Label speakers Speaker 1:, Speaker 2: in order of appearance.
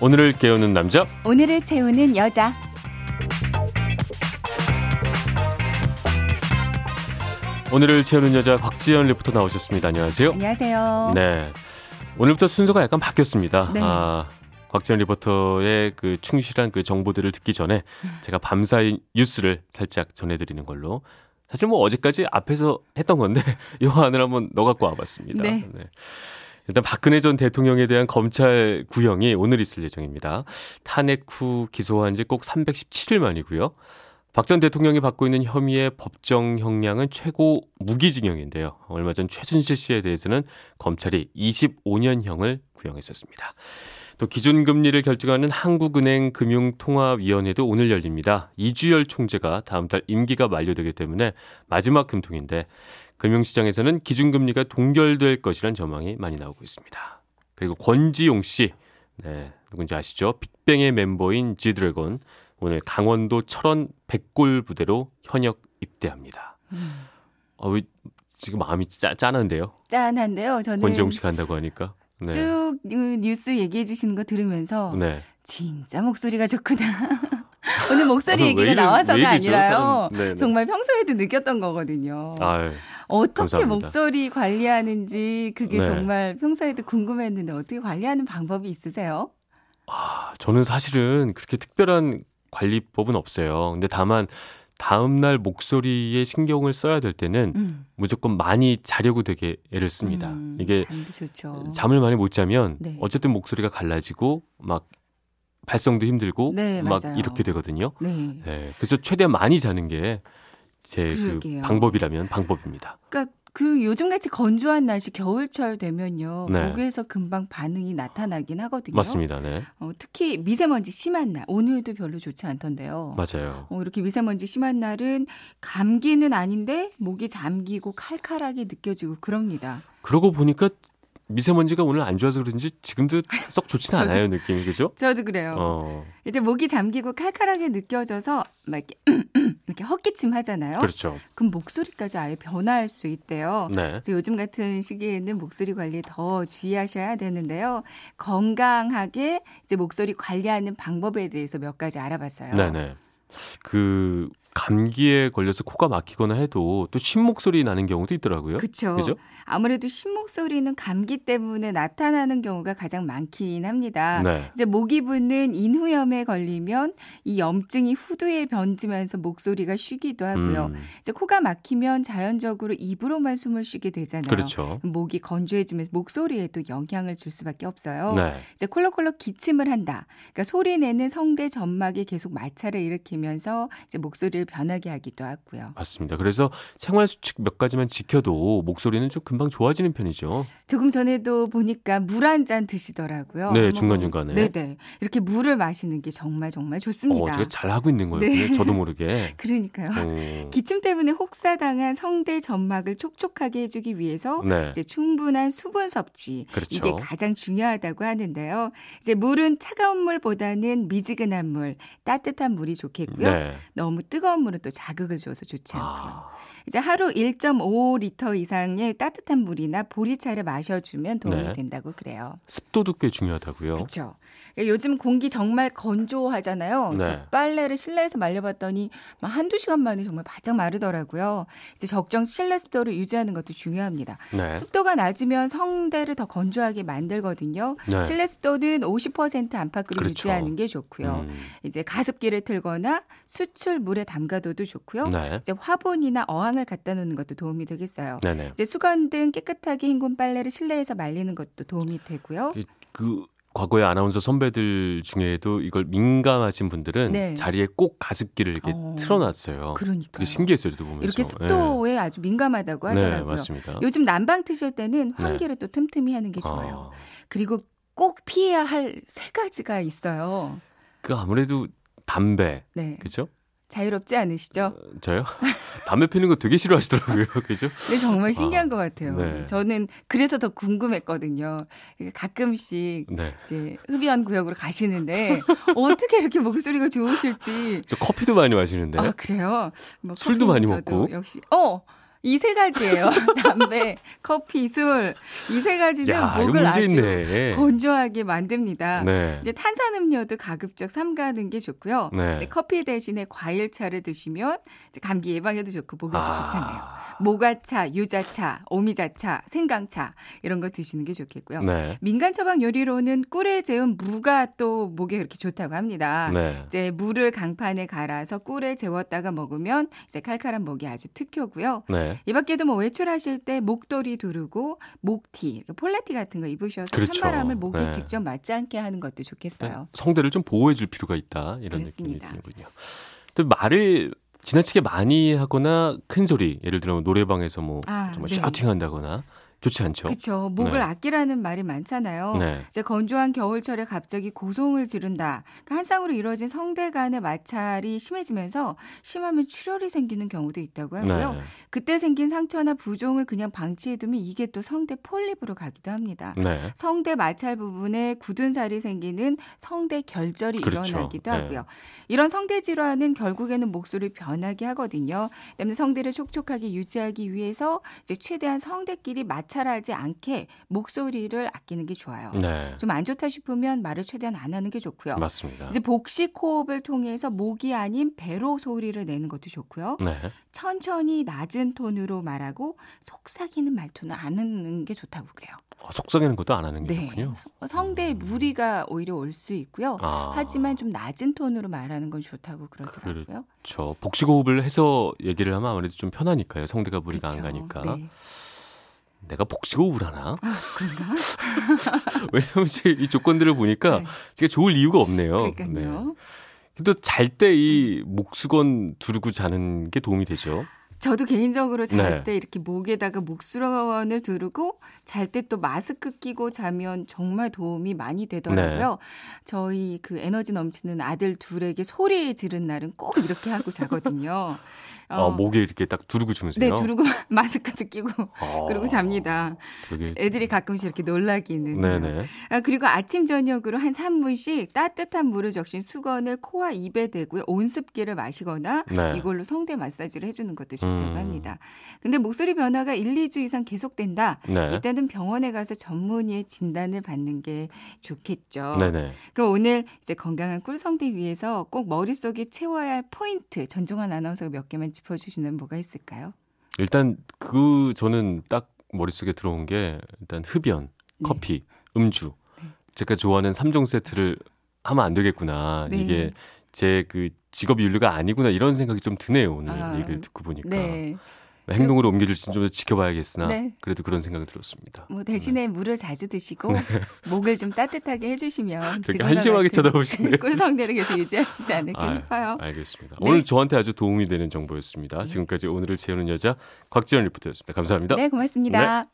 Speaker 1: 오늘을 깨우는 남자
Speaker 2: 오늘을 채우는 여자
Speaker 1: 오늘을 채우는 여자 곽지연 리포터 나오셨습니다. 안녕하세요.
Speaker 2: 안녕하세요.
Speaker 1: 네. 오늘부터 순서가 약간 바뀌었습니다.
Speaker 2: 네.
Speaker 1: 아, 곽지연 리포터의 그 충실한 그 정보들을 듣기 전에 제가 밤사이 뉴스를 살짝 전해드리는 걸로. 사실 뭐 어제까지 앞에서 했던 건데 요 안을 한번 넣어갖고 와봤습니다.
Speaker 2: 네.
Speaker 1: 일단 박근혜 전 대통령에 대한 검찰 구형이 오늘 있을 예정입니다. 탄핵 후 기소한 지 꼭 317일 만이고요. 박 전 대통령이 받고 있는 혐의의 법정 형량은 최고 무기징역인데요. 얼마 전 최순실 씨에 대해서는 검찰이 25년형을 구형했었습니다. 또 기준금리를 결정하는 한국은행 금융통화위원회도 오늘 열립니다. 이주열 총재가 다음 달 임기가 만료되기 때문에 마지막 금통인데 금융시장에서는 기준금리가 동결될 것이란 전망이 많이 나오고 있습니다. 그리고 권지용 씨, 네, 누군지 아시죠? 빅뱅의 멤버인 지드래곤 오늘 강원도 철원 백골 부대로 현역 입대합니다.
Speaker 2: 음.
Speaker 1: 어, 왜 지금 마음이 짜, 짠한데요?
Speaker 2: 짠한데요. 저는
Speaker 1: 권지용 씨 간다고 하니까. 네.
Speaker 2: 쭉 음, 뉴스 얘기해 주시는 거 들으면서
Speaker 1: 네.
Speaker 2: 진짜 목소리가 좋구나. 오늘 목소리
Speaker 1: 아, 왜
Speaker 2: 얘기가
Speaker 1: 왜
Speaker 2: 나와서가 아니라요.
Speaker 1: 사람. 네네.
Speaker 2: 정말 평소에도 느꼈던 거거든요.
Speaker 1: 아유,
Speaker 2: 어떻게
Speaker 1: 감사합니다.
Speaker 2: 목소리 관리하는지 그게
Speaker 1: 네.
Speaker 2: 정말 평소에도 궁금했는데 어떻게 관리하는 방법이 있으세요?
Speaker 1: 아, 저는 사실은 그렇게 특별한 관리법은 없어요. 근데 다만 다음날 목소리에 신경을 써야 될 때는
Speaker 2: 음.
Speaker 1: 무조건 많이 자려고 되게 애를 씁니다.
Speaker 2: 음,
Speaker 1: 이게. 잠을 많이 못 자면
Speaker 2: 네.
Speaker 1: 어쨌든 목소리가 갈라지고 막 발성도 힘들고
Speaker 2: 네,
Speaker 1: 막
Speaker 2: 맞아요.
Speaker 1: 이렇게 되거든요.
Speaker 2: 네.
Speaker 1: 네, 그래서 최대한 많이 자는 게 제그
Speaker 2: 그러게요.
Speaker 1: 방법이라면 방법입니다.
Speaker 2: 그러니까 그 요즘같이 건조한 날씨 겨울철 되면요
Speaker 1: 네.
Speaker 2: 목에서 금방 반응이 나타나긴 하거든요.
Speaker 1: 맞습니다. 네.
Speaker 2: 어, 특히 미세먼지 심한 날 오늘도 별로 좋지 않던데요.
Speaker 1: 맞아요.
Speaker 2: 어, 이렇게 미세먼지 심한 날은 감기는 아닌데 목이 잠기고 칼칼하게 느껴지고 그럽니다.
Speaker 1: 그러고 보니까 미세먼지가 오늘 안 좋아서 그런지 지금도 썩 좋지는
Speaker 2: 저도-
Speaker 1: 않아요, 느낌이. 그죠?
Speaker 2: 저도 그래요.
Speaker 1: 어,
Speaker 2: 이제 목이 잠기고 칼칼하게 느껴져서 막 이렇게 이렇게 헛기침 하잖아요.
Speaker 1: 그렇죠.
Speaker 2: 그럼 목소리까지 아예 변화할 수 있대요.
Speaker 1: 네.
Speaker 2: 그래서 요즘 같은 시기에는 목소리 관리 더 주의하셔야 되는데요. 건강하게 이제 목소리 관리하는 방법에 대해서 몇 가지 알아봤어요.
Speaker 1: 네네. 그 감기에 걸려서 코가 막히거나 해도 또쉰 목소리 나는 경우도 있더라고요.
Speaker 2: 그렇죠. 아무래도 신목소리는 감기 때문에 나타나는 경우가 가장 많긴 합니다.
Speaker 1: 네.
Speaker 2: 이제 목이 붓는 인후염에 걸리면 이 염증이 후두에 번지면서 목소리가 쉬기도 하고요.
Speaker 1: 음,
Speaker 2: 이제 코가 막히면 자연적으로 입으로만 숨을 쉬게 되잖아요.
Speaker 1: 그렇죠.
Speaker 2: 목이 건조해지면서 목소리에 도 영향을 줄 수밖에 없어요.
Speaker 1: 네.
Speaker 2: 이제 콜록콜록 기침을 한다. 그러니까 소리 내는 성대 점막에 계속 마찰을 일으키면서 이제 목소리를 변하게 하기도 하고요.
Speaker 1: 맞습니다. 그래서 생활 수칙 몇 가지만 지켜도 목소리는 좀 금방 좋아지는 편이죠.
Speaker 2: 조금 전에도 보니까 물 한 잔 드시더라고요.
Speaker 1: 네,
Speaker 2: 뭐,
Speaker 1: 중간 중간에.
Speaker 2: 네 네. 이렇게 물을 마시는 게 정말 정말 좋습니다.
Speaker 1: 어, 제가 잘 하고 있는 거예요.
Speaker 2: 네.
Speaker 1: 저도 모르게.
Speaker 2: 그러니까요.
Speaker 1: 어,
Speaker 2: 기침 때문에 혹사당한 성대 점막을 촉촉하게 해주기 위해서
Speaker 1: 네.
Speaker 2: 이제 충분한 수분 섭취
Speaker 1: 그렇죠.
Speaker 2: 이게 가장 중요하다고 하는데요. 이제 물은 차가운 물보다는 미지근한 물, 따뜻한 물이 좋겠고요.
Speaker 1: 네.
Speaker 2: 너무 뜨거 운 물은 또 자극을 줘서 좋지 않고요.
Speaker 1: 아,
Speaker 2: 이제 하루 1.5리터 이상의 따뜻한 물이나 보리차를 마셔주면 도움이
Speaker 1: 네.
Speaker 2: 된다고 그래요.
Speaker 1: 습도도 꽤 중요하다고요.
Speaker 2: 그렇죠. 요즘 공기 정말 건조하잖아요.
Speaker 1: 네.
Speaker 2: 저 빨래를 실내에서 말려봤더니 막 한두 시간 만에 정말 바짝 마르더라고요. 이제 적정 실내 습도를 유지하는 것도 중요합니다.
Speaker 1: 네.
Speaker 2: 습도가 낮으면 성대를 더 건조하게 만들거든요.
Speaker 1: 네.
Speaker 2: 실내 습도는 50% 안팎으로
Speaker 1: 그렇죠.
Speaker 2: 유지하는 게 좋고요.
Speaker 1: 음,
Speaker 2: 이제 가습기를 틀거나 수출 물에 담가둬도 좋고요.
Speaker 1: 네.
Speaker 2: 이제 화분이나 어항을 갖다 놓는 것도 도움이 되겠어요. 이제 수건 등 깨끗하게 헹군 빨래를 실내에서 말리는 것도 도움이 되고요.
Speaker 1: 그 과거의 아나운서 선배들 중에도 이걸 민감하신 분들은
Speaker 2: 네.
Speaker 1: 자리에 꼭 가습기를 이렇게
Speaker 2: 어,
Speaker 1: 틀어놨어요.
Speaker 2: 그러니까요.
Speaker 1: 그게 신기했어요, 저도 보면서.
Speaker 2: 이렇게 습도에 아주 민감하다고
Speaker 1: 네. 네,
Speaker 2: 하더라고요.
Speaker 1: 맞습니다.
Speaker 2: 요즘 난방 트실 때는 환기를 또 틈틈이 하는 게 좋아요.
Speaker 1: 아,
Speaker 2: 그리고 꼭 피해야 할 세 가지가 있어요.
Speaker 1: 그 아무래도 담배,
Speaker 2: 네.
Speaker 1: 그죠?
Speaker 2: 자유롭지 않으시죠?
Speaker 1: 저요? 담배 피는 거 되게 싫어하시더라고요, 그죠?
Speaker 2: 네, 정말 신기한 것 같아요.
Speaker 1: 네.
Speaker 2: 저는 그래서 더 궁금했거든요. 가끔씩
Speaker 1: 네.
Speaker 2: 이제 흡연 구역으로 가시는데 어떻게 이렇게 목소리가 좋으실지.
Speaker 1: 저 커피도 많이 마시는데.
Speaker 2: 아 그래요? 뭐
Speaker 1: 술도 많이 먹고.
Speaker 2: 역시 어 이 세 가지예요. 담배, 커피, 술. 이 세 가지는
Speaker 1: 야,
Speaker 2: 목을 아주
Speaker 1: 있네.
Speaker 2: 건조하게 만듭니다.
Speaker 1: 네.
Speaker 2: 이제 탄산음료도 가급적 삼가는 게 좋고요.
Speaker 1: 네.
Speaker 2: 커피 대신에 과일차를 드시면 이제 감기 예방에도 좋고 목에도
Speaker 1: 아.
Speaker 2: 좋잖아요. 모가차, 유자차, 오미자차, 생강차 이런 거 드시는 게 좋겠고요.
Speaker 1: 네.
Speaker 2: 민간 처방 요리로는 꿀에 재운 무가 또 목에 그렇게 좋다고 합니다.
Speaker 1: 네.
Speaker 2: 이제 물을 강판에 갈아서 꿀에 재웠다가 먹으면 이제 칼칼한 목이 아주 특효고요.
Speaker 1: 네.
Speaker 2: 이 밖에도 뭐 외출하실 때 목도리 두르고 목티, 이렇게 폴레티 같은 거 입으셔서
Speaker 1: 그렇죠.
Speaker 2: 찬바람을 목에
Speaker 1: 네.
Speaker 2: 직접 맞지 않게 하는 것도 좋겠어요.
Speaker 1: 성대를 좀 보호해 줄 필요가 있다. 이런
Speaker 2: 그렇습니다.
Speaker 1: 느낌이 드는군요. 또 말을 지나치게 많이 하거나 큰 소리, 예를 들어 뭐 노래방에서 뭐
Speaker 2: 아,
Speaker 1: 정말
Speaker 2: 네.
Speaker 1: 샤우팅한다거나 좋지 않죠.
Speaker 2: 그렇죠. 목을
Speaker 1: 네.
Speaker 2: 아끼라는 말이 많잖아요.
Speaker 1: 네.
Speaker 2: 이제 건조한 겨울철에 갑자기 고송을 지른다. 그러니까 한 쌍으로 이루어진 성대 간의 마찰이 심해지면서 심하면 출혈이 생기는 경우도 있다고 하고요.
Speaker 1: 네.
Speaker 2: 그때 생긴 상처나 부종을 그냥 방치해두면 이게 또 성대 폴립으로 가기도 합니다.
Speaker 1: 네.
Speaker 2: 성대 마찰 부분에 굳은 살이 생기는 성대 결절이
Speaker 1: 그렇죠.
Speaker 2: 일어나기도
Speaker 1: 네.
Speaker 2: 하고요. 이런 성대 질환은 결국에는 목소리를 변하게 하거든요. 때문에 성대를 촉촉하게 유지하기 위해서 이제 최대한 성대끼리 마찰하지 않게 목소리를 아끼는 게 좋아요.
Speaker 1: 네.
Speaker 2: 좀안 좋다 싶으면 말을 최대한 안 하는 게 좋고요.
Speaker 1: 맞습니다.
Speaker 2: 이제 복식 호흡을 통해서 목이 아닌 배로 소리를 내는 것도 좋고요.
Speaker 1: 네.
Speaker 2: 천천히 낮은 톤으로 말하고 속삭이는 말투는 안 하는 게 좋다고 그래요.
Speaker 1: 어, 속삭이는 것도 안 하는 게
Speaker 2: 네.
Speaker 1: 좋군요.
Speaker 2: 성- 성대에 무리가 오히려 올 수 있고요.
Speaker 1: 아.
Speaker 2: 하지만 좀 낮은 톤으로 말하는 건 좋다고 그러더라고요.
Speaker 1: 저 복식호흡을 해서 얘기를 하면 아무래도 좀 편하니까요. 성대가 무리가 안
Speaker 2: 그쵸.
Speaker 1: 가니까.
Speaker 2: 네.
Speaker 1: 내가 복식호흡을 하나?
Speaker 2: 아, 그런가?
Speaker 1: 왜냐하면 지금 이 조건들을 보니까
Speaker 2: 네.
Speaker 1: 제가 좋을 이유가 없네요.
Speaker 2: 그러니까요.
Speaker 1: 또잘때 이 목수건 두르고 자는 게 도움이 되죠.
Speaker 2: 저도 개인적으로 잘
Speaker 1: 네.
Speaker 2: 때 이렇게 목에다가 목수건을 두르고 잘 때 또 마스크 끼고 자면 정말 도움이 많이 되더라고요.
Speaker 1: 네.
Speaker 2: 저희 그 에너지 넘치는 아들 둘에게 소리 지른 날은 꼭 이렇게 하고 자거든요.
Speaker 1: 어, 목에 이렇게 딱 두르고 주무세요.
Speaker 2: 네, 두르고 마스크도 끼고
Speaker 1: 어,
Speaker 2: 그러고 잡니다.
Speaker 1: 되게
Speaker 2: 애들이 가끔씩 이렇게 놀라기는.
Speaker 1: 네네.
Speaker 2: 아, 그리고 아침 저녁으로 한 3분씩 따뜻한 물을 적신 수건을 코와 입에 대고요. 온습기를 마시거나
Speaker 1: 네.
Speaker 2: 이걸로 성대 마사지를 해주는 것도 좋다고
Speaker 1: 음.
Speaker 2: 합니다. 근데 목소리 변화가 1, 2주 이상 계속된다.
Speaker 1: 네.
Speaker 2: 이때는 병원에 가서 전문의의 진단을 받는 게 좋겠죠.
Speaker 1: 네네.
Speaker 2: 그럼 오늘 이제 건강한 꿀 성대 위해서 꼭 머릿속에 채워야 할 포인트 전종환 아나운서가 몇 개만 짚어 주시는 뭐가 있을까요?
Speaker 1: 일단 그 저는 딱 머릿속에 들어온 게 일단 흡연,
Speaker 2: 네.
Speaker 1: 커피, 음주. 제가 좋아하는 3종 세트를 하면 안 되겠구나.
Speaker 2: 네.
Speaker 1: 이게 제 그 직업 윤리가 아니구나 이런 생각이 좀 드네요. 오늘
Speaker 2: 아,
Speaker 1: 얘기를 듣고 보니까.
Speaker 2: 네.
Speaker 1: 행동으로 옮겨질지 좀 지켜봐야겠으나
Speaker 2: 네.
Speaker 1: 그래도 그런 생각이 들었습니다.
Speaker 2: 뭐 대신에 물을 자주 드시고 목을 좀 따뜻하게
Speaker 1: 네.
Speaker 2: 해주시면
Speaker 1: 되게 한심하게 쳐다보시네요.
Speaker 2: 꿀성대를 계속 유지하시지 않을까
Speaker 1: 아,
Speaker 2: 싶어요.
Speaker 1: 알겠습니다.
Speaker 2: 네.
Speaker 1: 오늘 저한테 아주 도움이 되는 정보였습니다. 지금까지 오늘을 채우는 여자 곽지연 리포터였습니다. 감사합니다.
Speaker 2: 네, 고맙습니다.